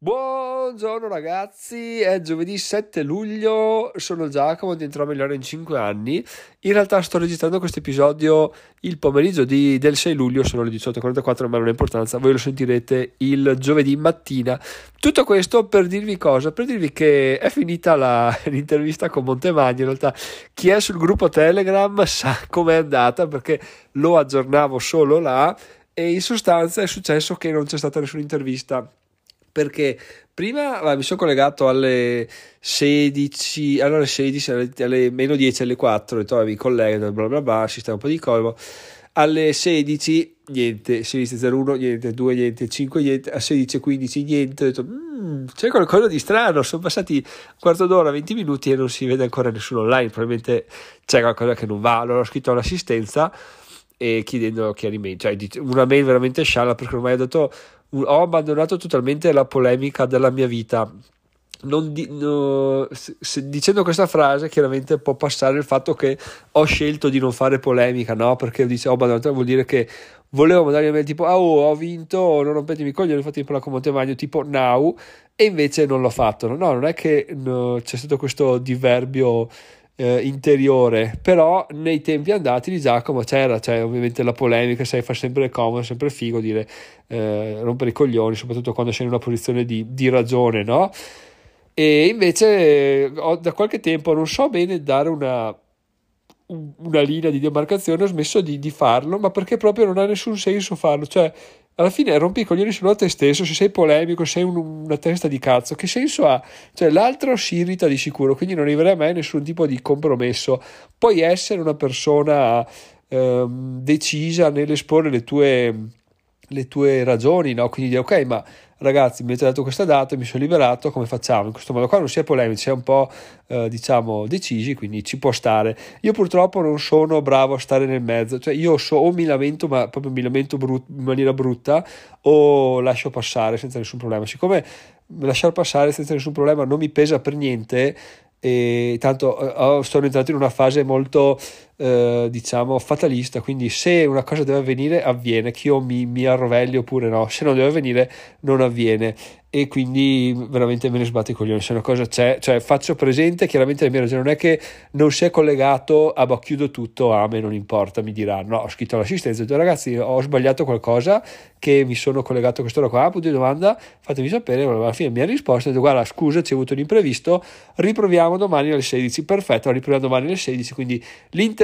Buongiorno ragazzi, è giovedì 7 luglio, sono Giacomo, diventerò migliore in 5 anni. In realtà sto registrando questo episodio il pomeriggio di, del 6 luglio, sono le 18.44, ma non ha importanza, voi lo sentirete il giovedì mattina. Tutto questo per dirvi cosa? Per dirvi che è finita la, l'intervista con Montemagno, in realtà chi è sul gruppo Telegram sa com'è andata perché lo aggiornavo solo là. E in sostanza è successo che non c'è stata nessuna intervista perché prima va, mi sono collegato alle 16, allora 16, alle, alle, meno 10, alle 4, ho detto, mi collego, bla bla bla, sistema un po' di colmo, alle 16 niente, 16.01 niente, 2 niente, 5 niente, a 16.15 niente, ho detto, mm, c'è qualcosa di strano, sono passati un quarto d'ora, 20 minuti e non si vede ancora nessuno online, probabilmente c'è qualcosa che non va, allora ho scritto all'assistenza e chiedendo chiarimenti, cioè una mail veramente scialla perché ormai ho detto ho abbandonato totalmente la polemica della mia vita. Di, no, se, dicendo questa frase chiaramente può passare il fatto che ho scelto di non fare polemica no? perché dice, ho abbandonato vuol dire che volevo mandare a me tipo ah, oh, ho vinto non rompetemi i coglioni fate la commente magno tipo now e invece non l'ho fatto no, non è che no, c'è stato questo diverbio eh, interiore, però nei tempi andati di Giacomo c'era, c'è ovviamente la polemica, sai, fa sempre comodo, sempre figo dire eh, rompere i coglioni, soprattutto quando sei in una posizione di, di ragione, no? E invece ho, da qualche tempo non so bene dare una, una linea di demarcazione, ho smesso di, di, farlo, ma perché proprio non ha nessun senso farlo, cioè alla fine rompi i coglioni solo a te stesso, se sei polemico, sei un, una testa di cazzo, che senso ha? Cioè l'altro si irrita di sicuro, quindi non arriverà mai a nessun tipo di compromesso. Puoi essere una persona ehm, decisa nell'esporre le tue, le tue ragioni, no? quindi dire ok, ma ragazzi mi avete dato questa data, mi sono liberato, come facciamo? In questo modo qua non si è polemici, è un po' eh, diciamo decisi, quindi ci può stare. Io purtroppo non sono bravo a stare nel mezzo, cioè io so, o mi lamento, ma proprio mi lamento brut- in maniera brutta, o lascio passare senza nessun problema. Siccome lasciare passare senza nessun problema non mi pesa per niente, e tanto uh, sono entrato in una fase molto uh, diciamo fatalista quindi se una cosa deve avvenire avviene che io mi, mi arrovelli oppure no. Se non deve avvenire non avviene. E quindi veramente me ne sbatto i coglioni se una cosa c'è, cioè faccio presente chiaramente la mia ragione. Non è che non si è collegato a boh, chiudo tutto, a me non importa mi dirà. No, ho scritto all'assistenza detto ragazzi ho sbagliato qualcosa che mi sono collegato a quest'ora qua, punto di domanda fatemi sapere, alla fine mi ha risposto detto guarda scusa c'è avuto un imprevisto riproviamo domani alle 16 perfetto, riproviamo domani alle 16 quindi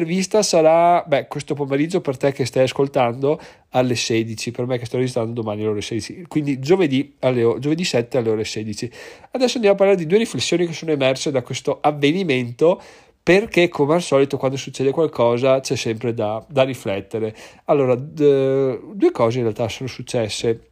l'intervista sarà beh questo pomeriggio per te che stai ascoltando alle 16 per me che sto registrando domani alle ore 16 quindi giovedì, alle, giovedì 7 alle ore 16 adesso andiamo a parlare di due riflessioni che sono emerse da questo avvenimento perché come al solito quando succede qualcosa c'è sempre da, da riflettere. Allora d- due cose in realtà sono successe.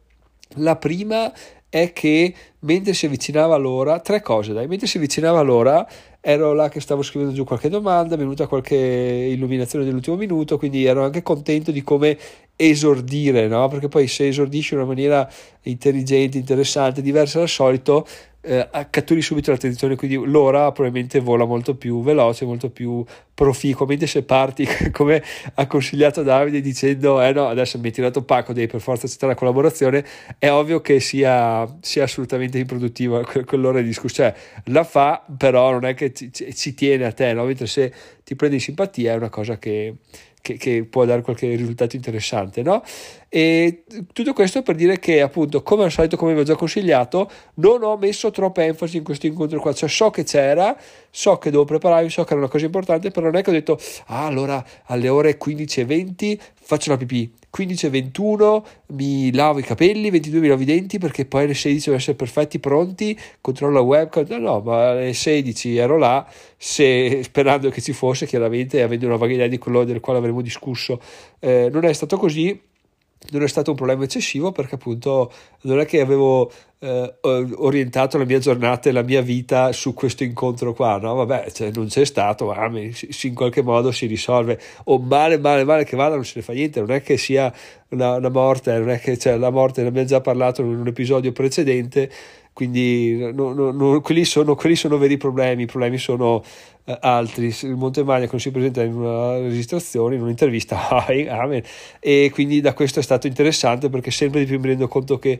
La prima è che mentre si avvicinava l'ora, tre cose dai, mentre si avvicinava l'ora ero là che stavo scrivendo giù qualche domanda, è venuta qualche illuminazione dell'ultimo minuto, quindi ero anche contento di come esordire, no? perché poi se esordisci in una maniera intelligente, interessante, diversa dal solito, eh, catturi subito l'attenzione, quindi l'ora probabilmente vola molto più veloce, molto più proficuo, mentre se parti come ha consigliato Davide dicendo eh no, adesso mi hai tirato pacco, devi per forza accettare la collaborazione, è ovvio che sia, sia assolutamente improduttiva quell'ora di discussione, cioè la fa però non è che ci, ci tiene a te, no? mentre se ti prendi in simpatia è una cosa che che, che, può dare qualche risultato interessante, no? E tutto questo per dire che, appunto, come al solito, come vi ho già consigliato, non ho messo troppa enfasi in questo incontro qua, cioè so che c'era, so che devo prepararmi, so che era una cosa importante, però non è che ho detto, ah, allora alle ore 15 e 20 faccio la pipì, 15 e 21 mi lavo i capelli, 22 mi lavo i denti perché poi alle 16 devo essere perfetti, pronti, controllo la webcam, no, no, ma alle 16 ero là, se, sperando che ci fosse chiaramente, avendo una vaga idea di quello del quale avremmo discusso, eh, non è stato così, non è stato un problema eccessivo perché appunto non è che avevo eh, orientato la mia giornata e la mia vita su questo incontro qua, no? Vabbè, cioè, non c'è stato, ma si, in qualche modo si risolve. O male, male, male che vada, non se ne fa niente, non è che sia una, una morte, non è che cioè, la morte ne abbiamo già parlato in un episodio precedente, quindi no, no, no, quelli, sono, quelli, sono, veri problemi, i problemi sono eh, altri. Il Montemagna quando si presenta in una registrazione, in un'intervista, e quindi da questo è stato interessante perché sempre di più mi rendo conto che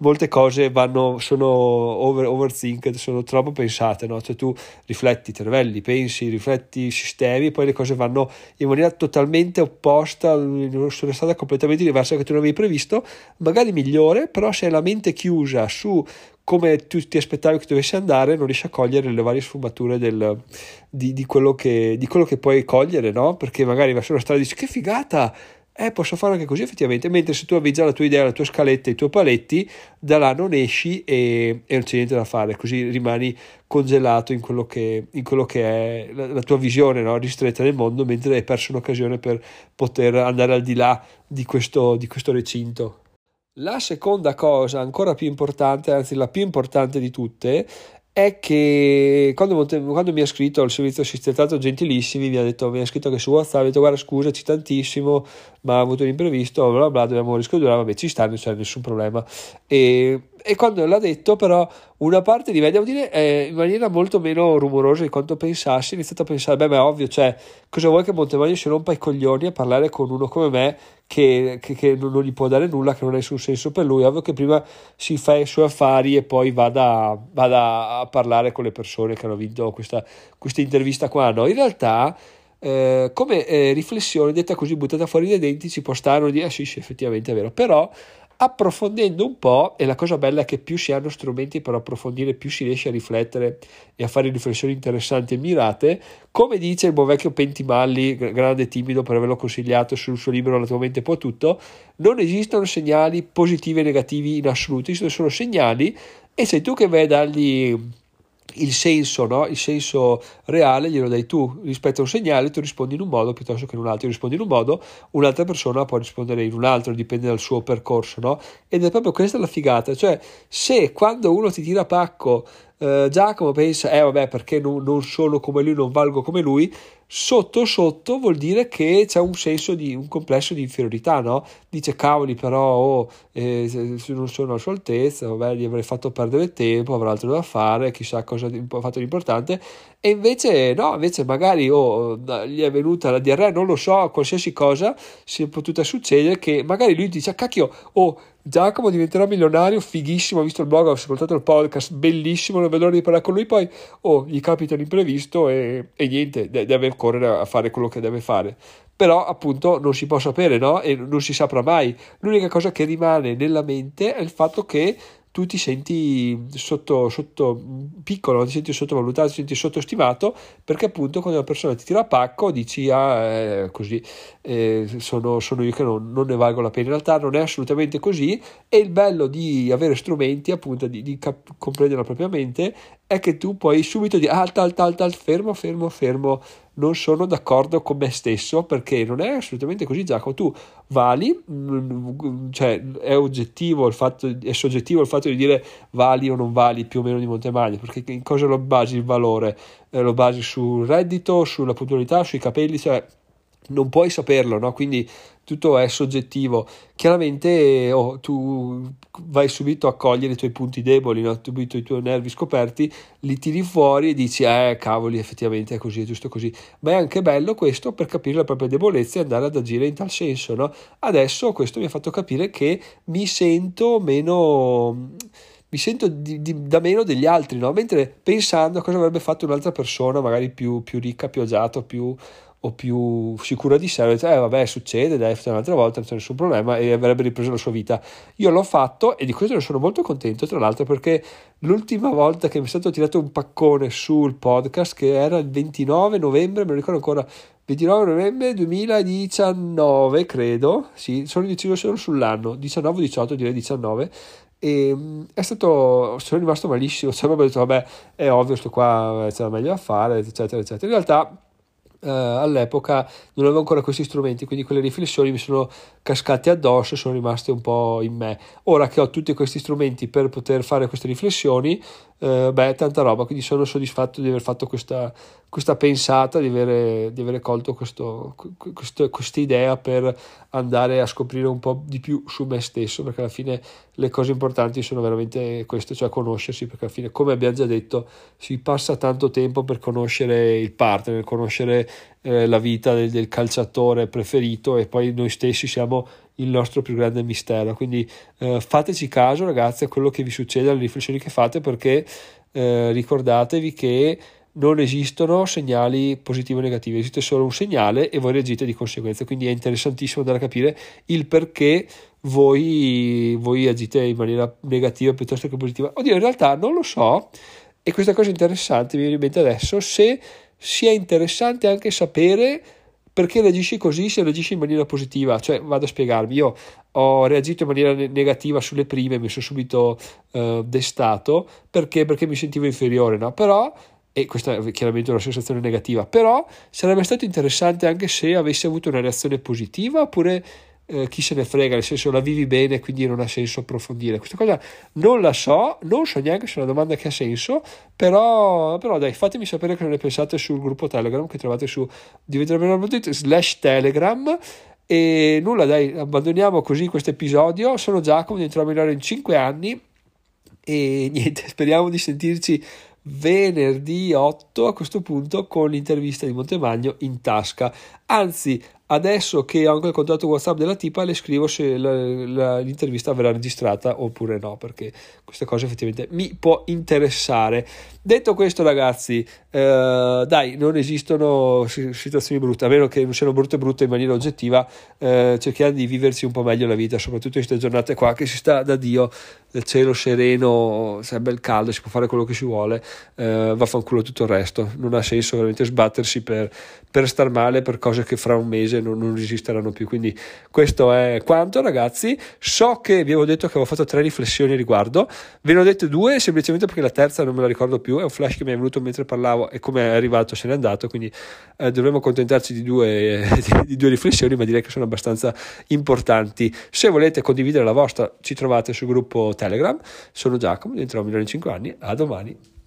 molte cose vanno, sono over, overthinked, sono troppo pensate, no? Cioè tu rifletti, ti rivelli, pensi, rifletti, sistemi e poi le cose vanno in maniera totalmente opposta, su una strada completamente diversa che tu non avevi previsto, magari migliore, però se hai la mente chiusa su come tu ti aspettavi che dovesse andare, non riesci a cogliere le varie sfumature del, di, di, quello che, di, quello che, puoi cogliere, no? Perché magari vai su una strada e dici che figata, eh, posso fare anche così effettivamente, mentre se tu avevi già la tua idea, la tua scaletta, i tuoi paletti, da là non esci e, e non c'è niente da fare, così rimani congelato in quello che, in quello che è la, la tua visione no? ristretta nel mondo, mentre hai perso un'occasione per poter andare al di là di questo, di questo recinto. La seconda cosa, ancora più importante, anzi la più importante di tutte, è che quando, quando, mi ha scritto al servizio assistentato gentilissimi mi ha detto mi ha scritto che su WhatsApp ha detto guarda scusaci tantissimo ma ha avuto un imprevisto bla bla bla dobbiamo riscaldare vabbè ci sta non c'è nessun problema. E e quando l'ha detto però una parte di me, devo dire, eh, in maniera molto meno rumorosa di quanto pensassi, ho iniziato a pensare, beh ma è ovvio, cioè, cosa vuoi che Montemagno si rompa i coglioni a parlare con uno come me che, che, che non, non, gli può dare nulla, che non ha nessun senso per lui, ovvio che prima si fa i suoi affari e poi vada, vada a parlare con le persone che hanno vinto questa, questa intervista qua, no? In realtà... Eh, come eh, riflessione detta così buttata fuori dai denti ci può stare uno dire ah sì sì effettivamente è vero. Però approfondendo un po', e la cosa bella è che più si hanno strumenti per approfondire, più si riesce a riflettere e a fare riflessioni interessanti e mirate, come dice il buon vecchio Pentimalli, grande e timido per averlo consigliato sul suo libro La tua mente può tutto, non esistono segnali positivi e negativi in assoluto, esistono solo segnali e sei tu che vai a dargli il senso, no? il senso reale glielo dai tu rispetto a un segnale, tu rispondi in un modo piuttosto che in un altro, io rispondi in un modo, un'altra persona può rispondere in un altro, dipende dal suo percorso, no? Ed è proprio questa la figata, cioè se quando uno ti tira pacco eh, Giacomo pensa, eh vabbè perché non, non sono come lui, non valgo come lui, sotto sotto vuol dire che c'è un senso di un complesso di inferiorità, no? Dice cavoli però oh, eh, non sono a sua altezza, vabbè gli avrei fatto perdere tempo, avrà altro da fare, chissà cosa ha fatto di importante e invece no, invece magari oh, gli è venuta la diarrea, non lo so, qualsiasi cosa si è potuta succedere che magari lui dice cacchio, oh Giacomo diventerà milionario, fighissimo, ho visto il blog, ho ascoltato il podcast, bellissimo, non vedo l'ora di parlare con lui, poi oh, gli capita l'imprevisto e, e niente, deve correre a fare quello che deve fare. Però appunto non si può sapere, no? E non si saprà mai. L'unica cosa che rimane nella mente è il fatto che tu ti senti sotto, sotto piccolo, ti senti sottovalutato, ti senti sottostimato perché appunto quando una persona ti tira a pacco dici ah eh, così eh, sono, sono, io che non, non, ne valgo la pena. In realtà non è assolutamente così e il bello di avere strumenti appunto di, di cap- comprendere la propria mente è che tu puoi subito dire alta alta alta fermo fermo fermo. Non sono d'accordo con me stesso perché non è assolutamente così Giacomo. Tu vali mm, cioè è oggettivo il fatto è soggettivo il fatto di dire vali o non vali più o meno di Montemagno perché in cosa lo basi il valore? Eh, lo basi sul reddito sulla puntualità sui capelli cioè non puoi saperlo, no? quindi tutto è soggettivo. Chiaramente oh, tu vai subito a cogliere i tuoi punti deboli, no? subito i tuoi nervi scoperti, li tiri fuori e dici, eh cavoli, effettivamente è così, è giusto così. Ma è anche bello questo per capire la propria debolezza e andare ad agire in tal senso. No? Adesso questo mi ha fatto capire che mi sento meno mi sento di, di, da meno degli altri, no? mentre pensando a cosa avrebbe fatto un'altra persona, magari più, più ricca, più agiata, più o più sicura di sé, eh vabbè succede, dai, un'altra volta non c'è nessun problema e avrebbe ripreso la sua vita. Io l'ho fatto e di questo ne sono molto contento, tra l'altro perché l'ultima volta che mi è stato tirato un paccone sul podcast, che era il 29 novembre, me lo ricordo ancora, 29 novembre 2019 credo, sì, sono deciso solo sull'anno, 19-18 direi 19, e mm, è stato sono rimasto malissimo cioè ho detto vabbè è ovvio sto qua c'è meglio da fare eccetera eccetera in realtà eh, all'epoca non avevo ancora questi strumenti, quindi quelle riflessioni mi sono cascate addosso e sono rimaste un po' in me. Ora che ho tutti questi strumenti per poter fare queste riflessioni, eh, beh, tanta roba, quindi sono soddisfatto di aver fatto questa, questa pensata, di avere, di avere colto questa idea per andare a scoprire un po' di più su me stesso, perché alla fine le cose importanti sono veramente queste, cioè conoscersi, perché alla fine, come abbiamo già detto, si passa tanto tempo per conoscere il partner, conoscere eh, la vita del, del, calciatore preferito e poi noi stessi siamo il nostro più grande mistero. Quindi eh, fateci caso, ragazzi, a quello che vi succede, alle riflessioni che fate, perché eh, ricordatevi che non esistono segnali positivi o negativi, esiste solo un segnale e voi reagite di conseguenza. Quindi è interessantissimo da capire il perché voi, voi agite in maniera negativa piuttosto che positiva. Oddio, in realtà non lo so, e questa cosa interessante mi viene in mente adesso, se sia interessante anche sapere perché reagisci così se reagisci in maniera positiva. Cioè, vado a spiegarvi, io ho reagito in maniera negativa sulle prime, mi sono subito uh, destato, perché? Perché mi sentivo inferiore, no? Però e questa è chiaramente una sensazione negativa, però sarebbe stato interessante anche se avessi avuto una reazione positiva oppure eh, chi se ne frega, nel senso la vivi bene, quindi non ha senso approfondire. Questa cosa non la so, non so neanche se è una domanda che ha senso, però, però dai, fatemi sapere cosa ne pensate sul gruppo Telegram che trovate su diventerebbe slash Telegram. E nulla, dai, abbandoniamo così questo episodio. Sono Giacomo, diventerò migliore in 5 anni. E niente, speriamo di sentirci venerdì 8 a questo punto con l'intervista di Montemagno in tasca. Anzi, adesso che ho anche il contatto WhatsApp della tipa, le scrivo se la, la, l'intervista verrà registrata oppure no, perché questa cosa effettivamente mi può interessare. Detto questo, ragazzi, eh, dai, non esistono situazioni brutte, a meno che non siano brutte brutte in maniera oggettiva, eh, cerchiamo di viversi un po' meglio la vita, soprattutto in queste giornate qua che si sta da Dio, il cielo sereno, se è bel caldo, si può fare quello che si vuole, eh, vaffanculo tutto il resto, non ha senso veramente sbattersi per, per star male per cose che fra un mese non, non esisteranno più. Quindi questo è quanto, ragazzi. So che vi avevo detto che avevo fatto tre riflessioni a riguardo, ve ne ho dette due semplicemente perché la terza non me la ricordo più, è un flash che mi è venuto mentre parlavo e come è arrivato se n'è andato, quindi eh, dovremmo accontentarci di due, di, due riflessioni, ma direi che sono abbastanza importanti. Se volete condividere la vostra, ci trovate sul gruppo Telegram. Sono Giacomo, diventerò migliore in 5 anni. A domani.